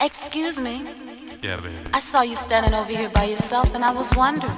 Excuse me. Yeah, baby. I saw you standing over here by yourself and I was wondering.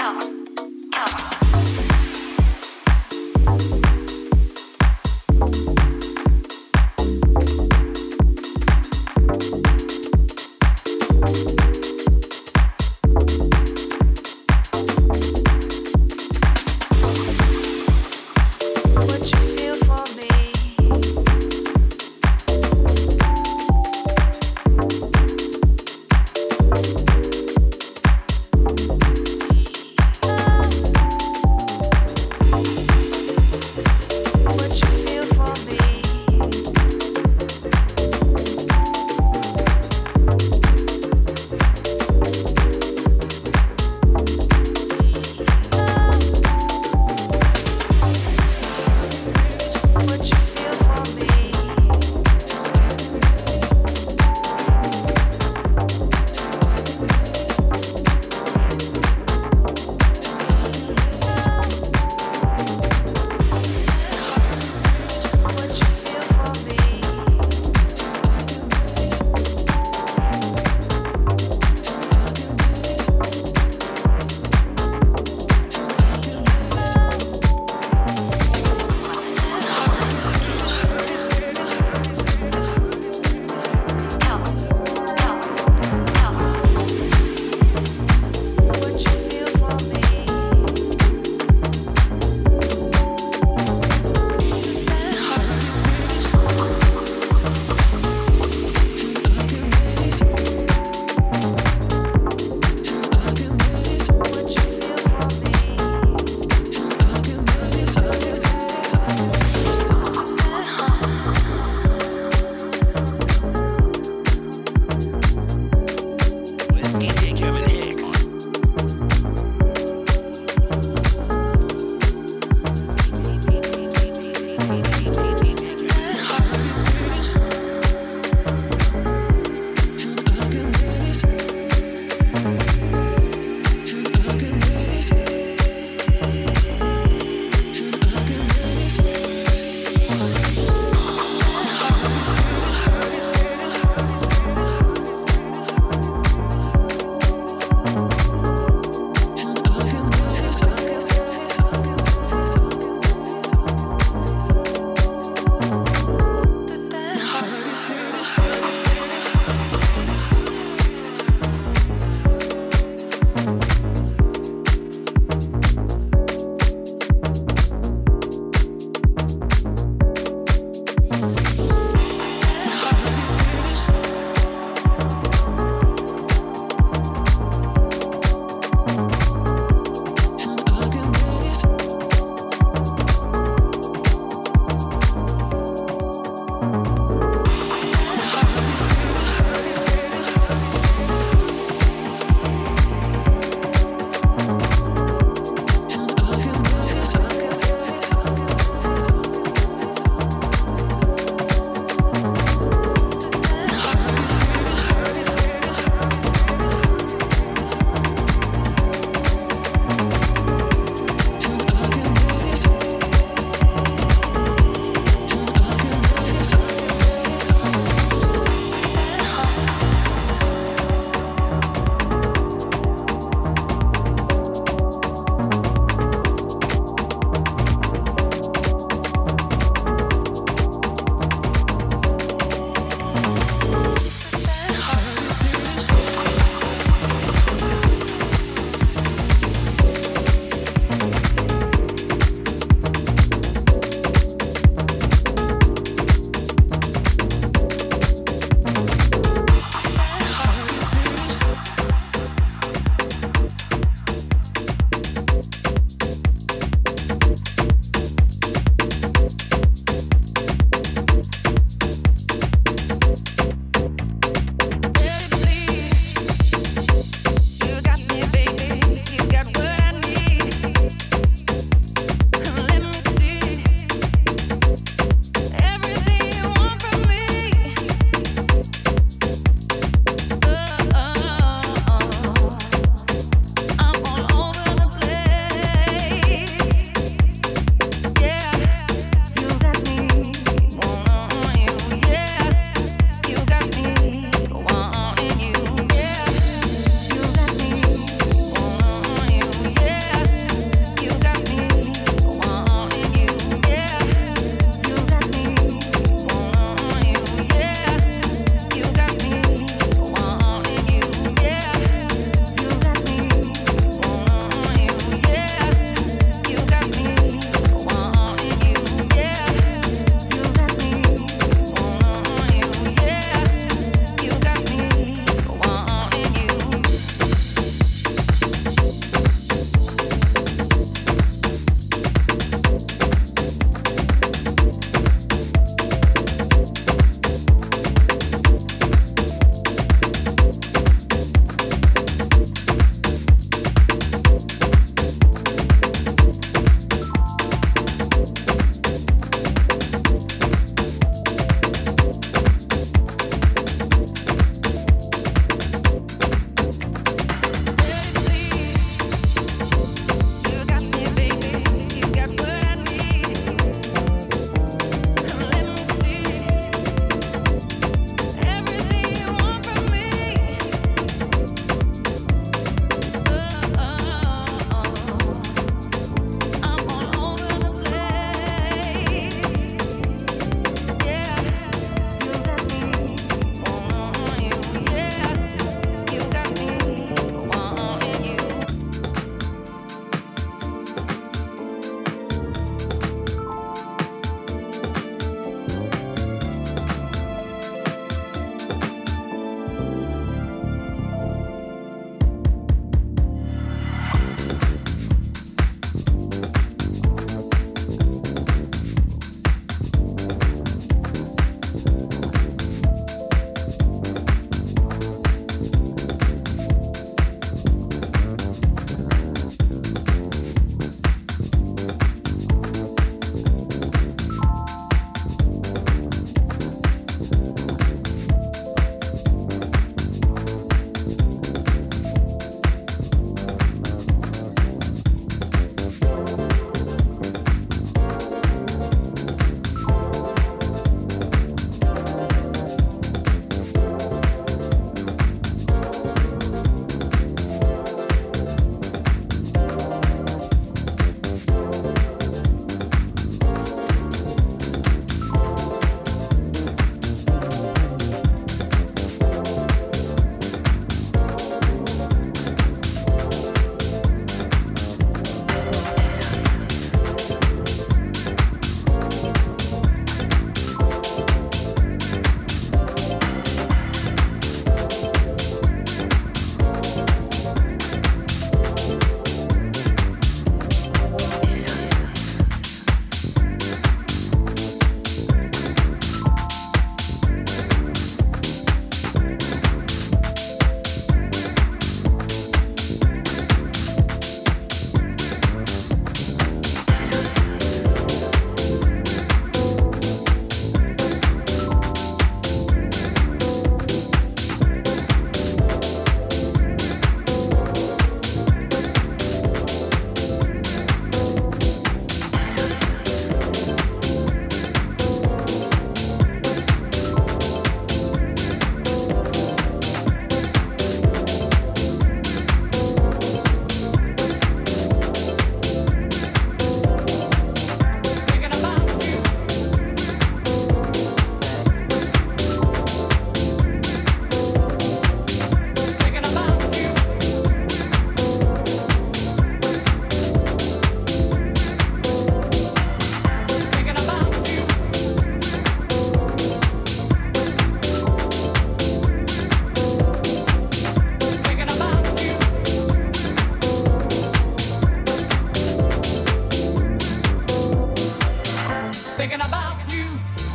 Talk.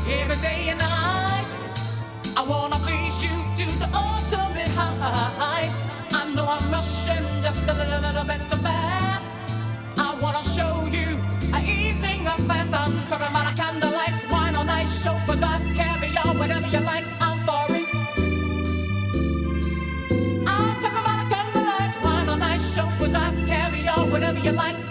Every day and night. I wanna please you to the ultimate high. I know I'm rushing just a little, bit too fast. I wanna show you an evening of class. I'm talking about a candlelight, wine on ice, chauffeur drive, caviar, whatever you like. I'm for it. I'm talking about a candlelight, wine ice, chauffeur drive, caviar, whatever you like.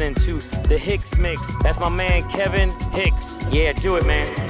Listening to the Hicks Mix. That's my man Kevin Hicks. Yeah, do it, man.